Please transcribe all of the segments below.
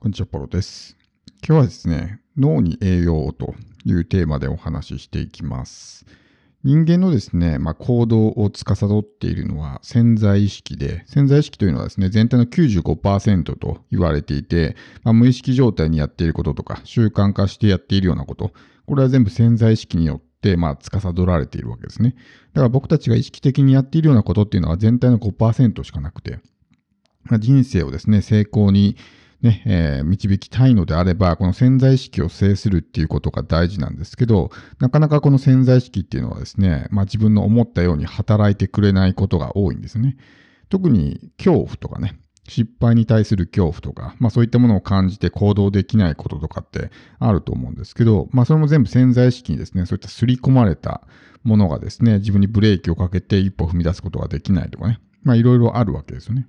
こんにちは、ポロです。今日はですね、脳に栄養をというテーマでお話ししていきます。人間のですね、まあ、行動を司っているのは潜在意識で、潜在意識というのはですね、全体の95%と言われていて、まあ、無意識状態にやっていることとか、習慣化してやっているようなこと、これは全部潜在意識によって、まあ、司られているわけですね。だから僕たちが意識的にやっているようなことっていうのは全体の5%しかなくて、人生をですね、成功にね、えー導きたいのであれば、この潜在意識を制するっていうことが大事なんですけど、なかなかこの潜在意識っていうのはですね、まあ自分の思ったように働いてくれないことが多いんですね。特に恐怖とかね、失敗に対する恐怖とか、まあそういったものを感じて行動できないこととかってあると思うんですけど、まあそれも全部潜在意識にですね、そういった刷り込まれたものがですね、自分にブレーキをかけて一歩踏み出すことができないとかね、まあいろいろあるわけですよね。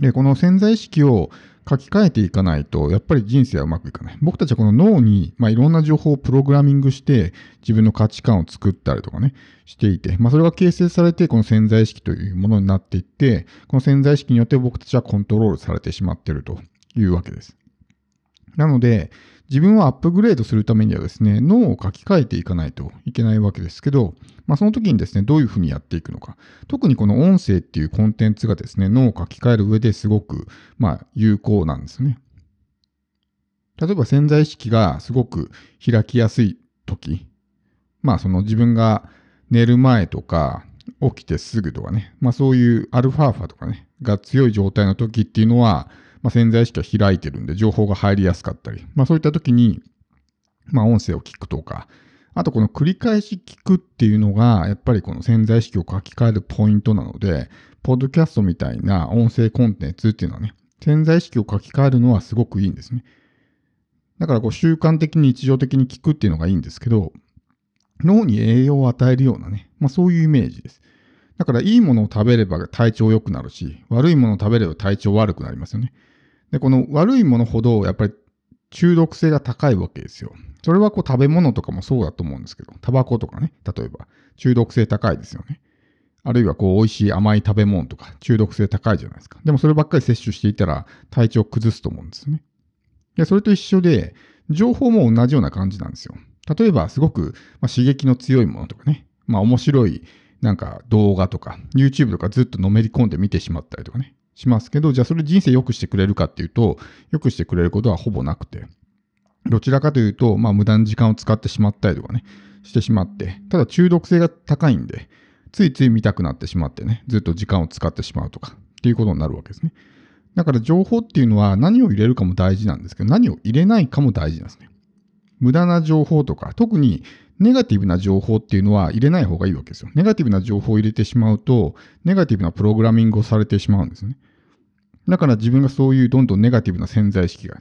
で、この潜在意識を書き換えていかないと、やっぱり人生はうまくいかない。僕たちはこの脳に、まあ、いろんな情報をプログラミングして、自分の価値観を作ったりとかね、していて、まあ、それが形成されて、この潜在意識というものになっていって、この潜在意識によって僕たちはコントロールされてしまっているというわけです。なので、自分をアップグレードするためにはですね、脳を書き換えていかないといけないわけですけど、まあ、その時にですね、どういうふうにやっていくのか。特にこの音声っていうコンテンツがですね、脳を書き換える上ですごく、ま、有効なんですね。例えば潜在意識がすごく開きやすい時、まあその自分が寝る前とか起きてすぐとかね、まあそういうアルファーファとかね、が強い状態の時っていうのは、まあ、潜在意識が開いてるんで情報が入りやすかったり、まあそういった時に、まあ音声を聞くとか、あとこの繰り返し聞くっていうのが、やっぱりこの潜在意識を書き換えるポイントなので、ポッドキャストみたいな音声コンテンツっていうのはね、潜在意識を書き換えるのはすごくいいんですね。だからこう習慣的に日常的に聞くっていうのがいいんですけど、脳に栄養を与えるようなね、まあそういうイメージです。だからいいものを食べれば体調良くなるし、悪いものを食べれば体調悪くなりますよね。で、この悪いものほどやっぱり中毒性が高いわけですよ。それはこう食べ物とかもそうだと思うんですけど、タバコとかね、例えば中毒性高いですよね。あるいはこう美味しい甘い食べ物とか中毒性高いじゃないですか。でもそればっかり摂取していたら体調を崩すと思うんですね。で、それと一緒で、情報も同じような感じなんですよ。例えばすごく、ま、刺激の強いものとかね、まあ面白いなんか動画とか、YouTube とかずっとのめり込んで見てしまったりとかね、しますけど、じゃあそれ人生良くしてくれるかっていうと、良くしてくれることはほぼなくて、どちらかというと、まあ無駄に時間を使ってしまったりとかね、してしまって、ただ中毒性が高いんで、ついつい見たくなってしまってね、ずっと時間を使ってしまうとか、っていうことになるわけですね。だから情報っていうのは何を入れるかも大事なんですけど、何を入れないかも大事なんですね。無駄な情報とか、特にネガティブな情報っていうのは入れない方がいいわけですよ。ネガティブな情報を入れてしまうと、ネガティブなプログラミングをされてしまうんですね。だから自分がそういうどんどんネガティブな潜在意識が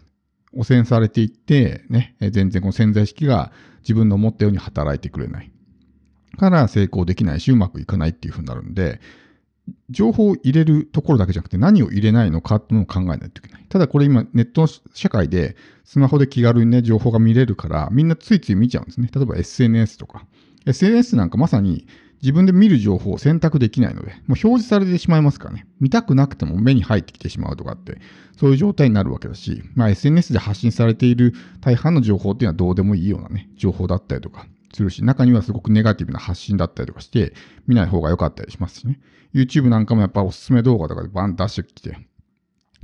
汚染されていって、ね、全然この潜在意識が自分の思ったように働いてくれない。から成功できないし、うまくいかないっていうふうになるんで、情報を入れるところだけじゃなくて何を入れないのかっていうのを考えないといけない。ただこれ今ネットの社会でスマホで気軽にね、情報が見れるからみんなついつい見ちゃうんですね。例えば SNS とか。SNS なんかまさに自分で見る情報を選択できないので、もう表示されてしまいますからね。見たくなくても目に入ってきてしまうとかって、そういう状態になるわけだし、まあ SNS で発信されている大半の情報っていうのはどうでもいいようなね、情報だったりとかするし、中にはすごくネガティブな発信だったりとかして、見ない方が良かったりしますしね。YouTube なんかもやっぱおすすめ動画とかでバン出してきて、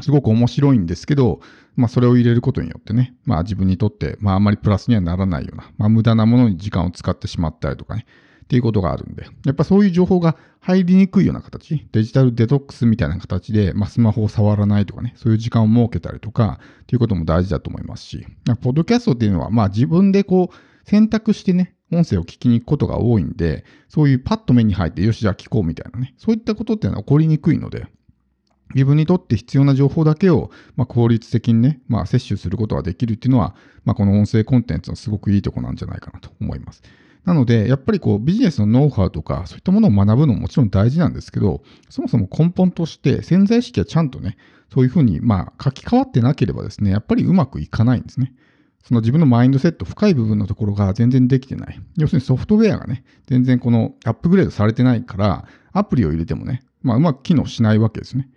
すごく面白いんですけど、まあそれを入れることによってね、まあ自分にとって、まああんまりプラスにはならないような、まあ無駄なものに時間を使ってしまったりとかね、っていうことがあるんで、やっぱそういう情報が入りにくいような形、デジタルデトックスみたいな形で、まあスマホを触らないとかね、そういう時間を設けたりとか、っていうことも大事だと思いますし、ポッドキャストっていうのは、まあ自分でこう選択してね、音声を聞きに行くことが多いんで、そういうパッと目に入って、よし、じゃあ聞こうみたいなね、そういったことっていうのは起こりにくいので、自分にとって必要な情報だけを、まあ、効率的にね、まあ、摂取することができるっていうのは、まあ、この音声コンテンツのすごくいいとこなんじゃないかなと思います。なので、やっぱりこうビジネスのノウハウとか、そういったものを学ぶのももちろん大事なんですけど、そもそも根本として潜在意識はちゃんとね、そういうふうに、まあ、書き換わってなければですね、やっぱりうまくいかないんですね。その自分のマインドセット、深い部分のところが全然できてない。要するにソフトウェアがね、全然このアップグレードされてないから、アプリを入れてもね、まあうまく機能しないわけですね。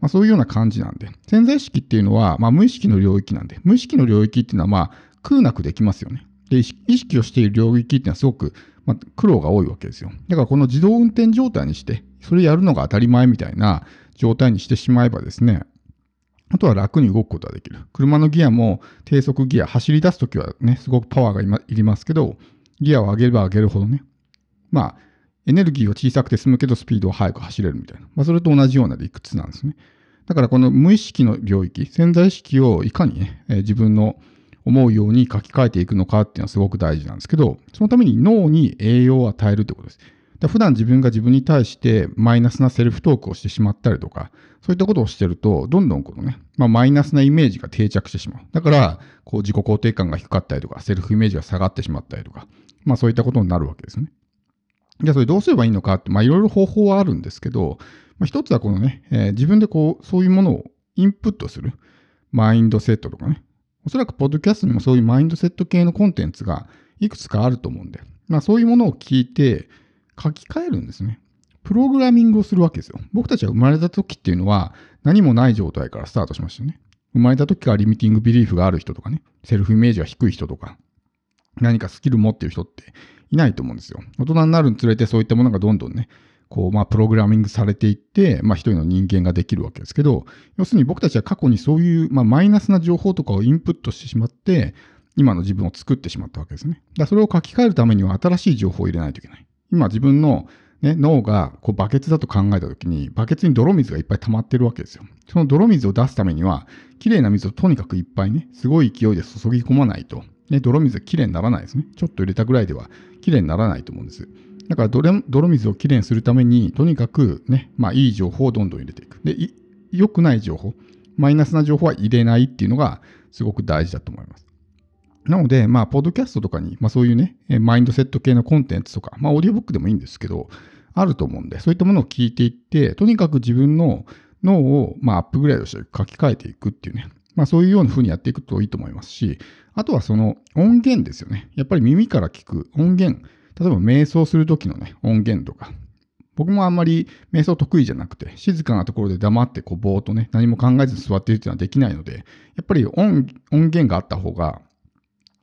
まあ、そういうような感じなんで、潜在意識っていうのは、まあ、無意識の領域なんで、無意識の領域っていうのは、まあ、空なくできますよね。で、意識をしている領域っていうのはすごく、まあ、苦労が多いわけですよ。だからこの自動運転状態にして、それやるのが当たり前みたいな状態にしてしまえばですね、あとは楽に動くことができる。車のギアも低速ギア、走り出すときはね、すごくパワーがいりますけど、ギアを上げれば上げるほどね、まあ、エネルギーは小さくて済むけどスピードは速く走れるみたいな。まあ、それと同じような理屈なんですね。だからこの無意識の領域、潜在意識をいかにね、えー、自分の思うように書き換えていくのかっていうのはすごく大事なんですけど、そのために脳に栄養を与えるってことです。だ普段自分が自分に対してマイナスなセルフトークをしてしまったりとか、そういったことをしてると、どんどんこのね、まあ、マイナスなイメージが定着してしまう。だから、こう自己肯定感が低かったりとか、セルフイメージが下がってしまったりとか、まあそういったことになるわけですね。じゃあそれどうすればいいのかって、まあいろいろ方法はあるんですけど、まあ、一つはこのね、えー、自分でこう、そういうものをインプットする。マインドセットとかね。おそらくポッドキャストにもそういうマインドセット系のコンテンツがいくつかあると思うんで、まあそういうものを聞いて書き換えるんですね。プログラミングをするわけですよ。僕たちは生まれた時っていうのは何もない状態からスタートしましたよね。生まれた時からリミティングビリーフがある人とかね、セルフイメージが低い人とか、何かスキル持ってる人っていないと思うんですよ。大人になるにつれてそういったものがどんどんね、こう、まあ、プログラミングされていって、まあ、一人の人間ができるわけですけど、要するに僕たちは過去にそういう、まあ、マイナスな情報とかをインプットしてしまって、今の自分を作ってしまったわけですね。だそれを書き換えるためには新しい情報を入れないといけない。今自分の、ね、脳がこうバケツだと考えたときに、バケツに泥水がいっぱい溜まってるわけですよ。その泥水を出すためには、きれいな水をとにかくいっぱいね、すごい勢いで注ぎ込まないと、ね、泥水がきれいにならないですね。ちょっと入れたぐらいではきれいにならないと思うんです。だから泥泥水をきれいにするために、とにかくね、まあいい情報をどんどん入れていく。で、良くない情報、マイナスな情報は入れないっていうのがすごく大事だと思います。なので、まあ、ポッドキャストとかに、まあそういうね、マインドセット系のコンテンツとか、まあオーディオブックでもいいんですけど、あると思うんで、そういったものを聞いていって、とにかく自分の脳を、まあ、アップグレードして書き換えていくっていうね、まあそういうような風にやっていくといいと思いますし、あとはその音源ですよね。やっぱり耳から聞く音源、例えば瞑想するときのね、音源とか。僕もあんまり瞑想得意じゃなくて、静かなところで黙ってこうぼーっとね、何も考えずに座っているっていうのはできないので、やっぱり音源があった方が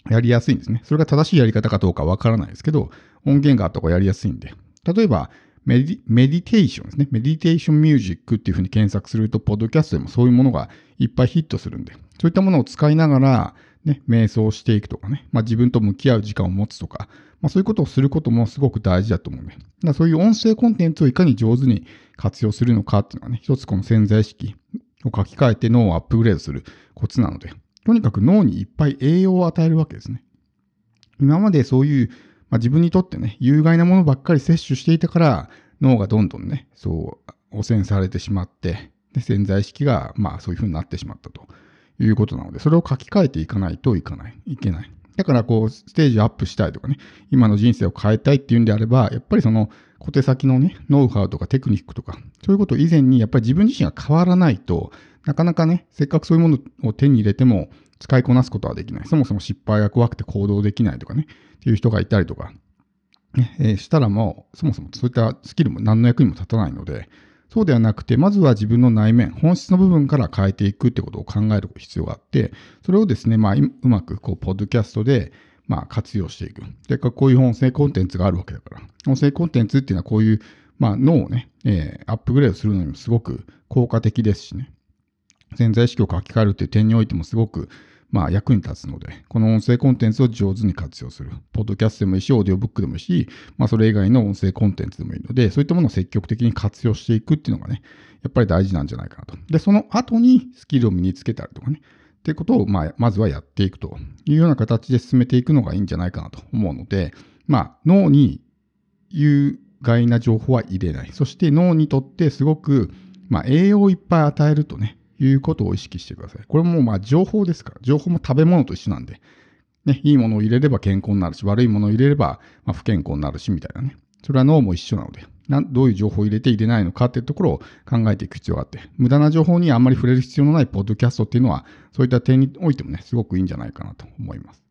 やりやすいんですね。それが正しいやり方かどうかわからないですけど、音源があった方がやりやすいんで。例えば、メディメディテーションですね。メディテーションミュージックっていうふうに検索すると、ポッドキャストでもそういうものがいっぱいヒットするんで、そういったものを使いながら、ね、瞑想していくとかね、まあ、自分と向き合う時間を持つとか、まあ、そういうことをすることもすごく大事だと思うんで、だそういう音声コンテンツをいかに上手に活用するのかっていうのはね、一つこの潜在意識を書き換えて脳をアップグレードするコツなので、とにかく脳にいっぱい栄養を与えるわけですね。今までそういう、まあ、自分にとってね、有害なものばっかり摂取していたから、脳がどんどんね、そう、汚染されてしまって、で潜在意識が、まあそういうふうになってしまったということなので、それを書き換えていかないといかない、いけない。だからこう、ステージアップしたいとかね、今の人生を変えたいっていうんであれば、やっぱりその小手先のね、ノウハウとかテクニックとか、そういうことを以前にやっぱり自分自身が変わらないと、なかなかね、せっかくそういうものを手に入れても使いこなすことはできない。そもそも失敗が怖くて行動できないとかね、っていう人がいたりとか、ね、えー、したらもう、そもそもそういったスキルも何の役にも立たないので、そうではなくて、まずは自分の内面、本質の部分から変えていくってことを考える必要があって、それをですね、まあ、うまく、こう、ポッドキャストで、まあ、活用していく。で、こういう音声コンテンツがあるわけだから。音声コンテンツっていうのはこういう、まあ、脳をね、えー、アップグレードするのにもすごく効果的ですしね。潜在意識を書き換えるっていう点においてもすごくまあ、役に立つので、この音声コンテンツを上手に活用する。ポッドキャストでもいいし、オーディオブックでもいいし、まあ、それ以外の音声コンテンツでもいいので、そういったものを積極的に活用していくっていうのがね、やっぱり大事なんじゃないかなと。で、その後にスキルを身につけたりとかね、っていうことを、まあ、まずはやっていくというような形で進めていくのがいいんじゃないかなと思うので、まあ、脳に有害な情報は入れない。そして脳にとってすごく、まあ、栄養をいっぱい与えるとね、いうことを意識してください。これもまあ情報ですから、情報も食べ物と一緒なんで、ね、いいものを入れれば健康になるし、悪いものを入れればま不健康になるし、みたいなね。それは脳も一緒なので、どういう情報を入れて入れないのかっていうところを考えていく必要があって、無駄な情報にあんまり触れる必要のないポッドキャストっていうのは、そういった点においてもね、すごくいいんじゃないかなと思います。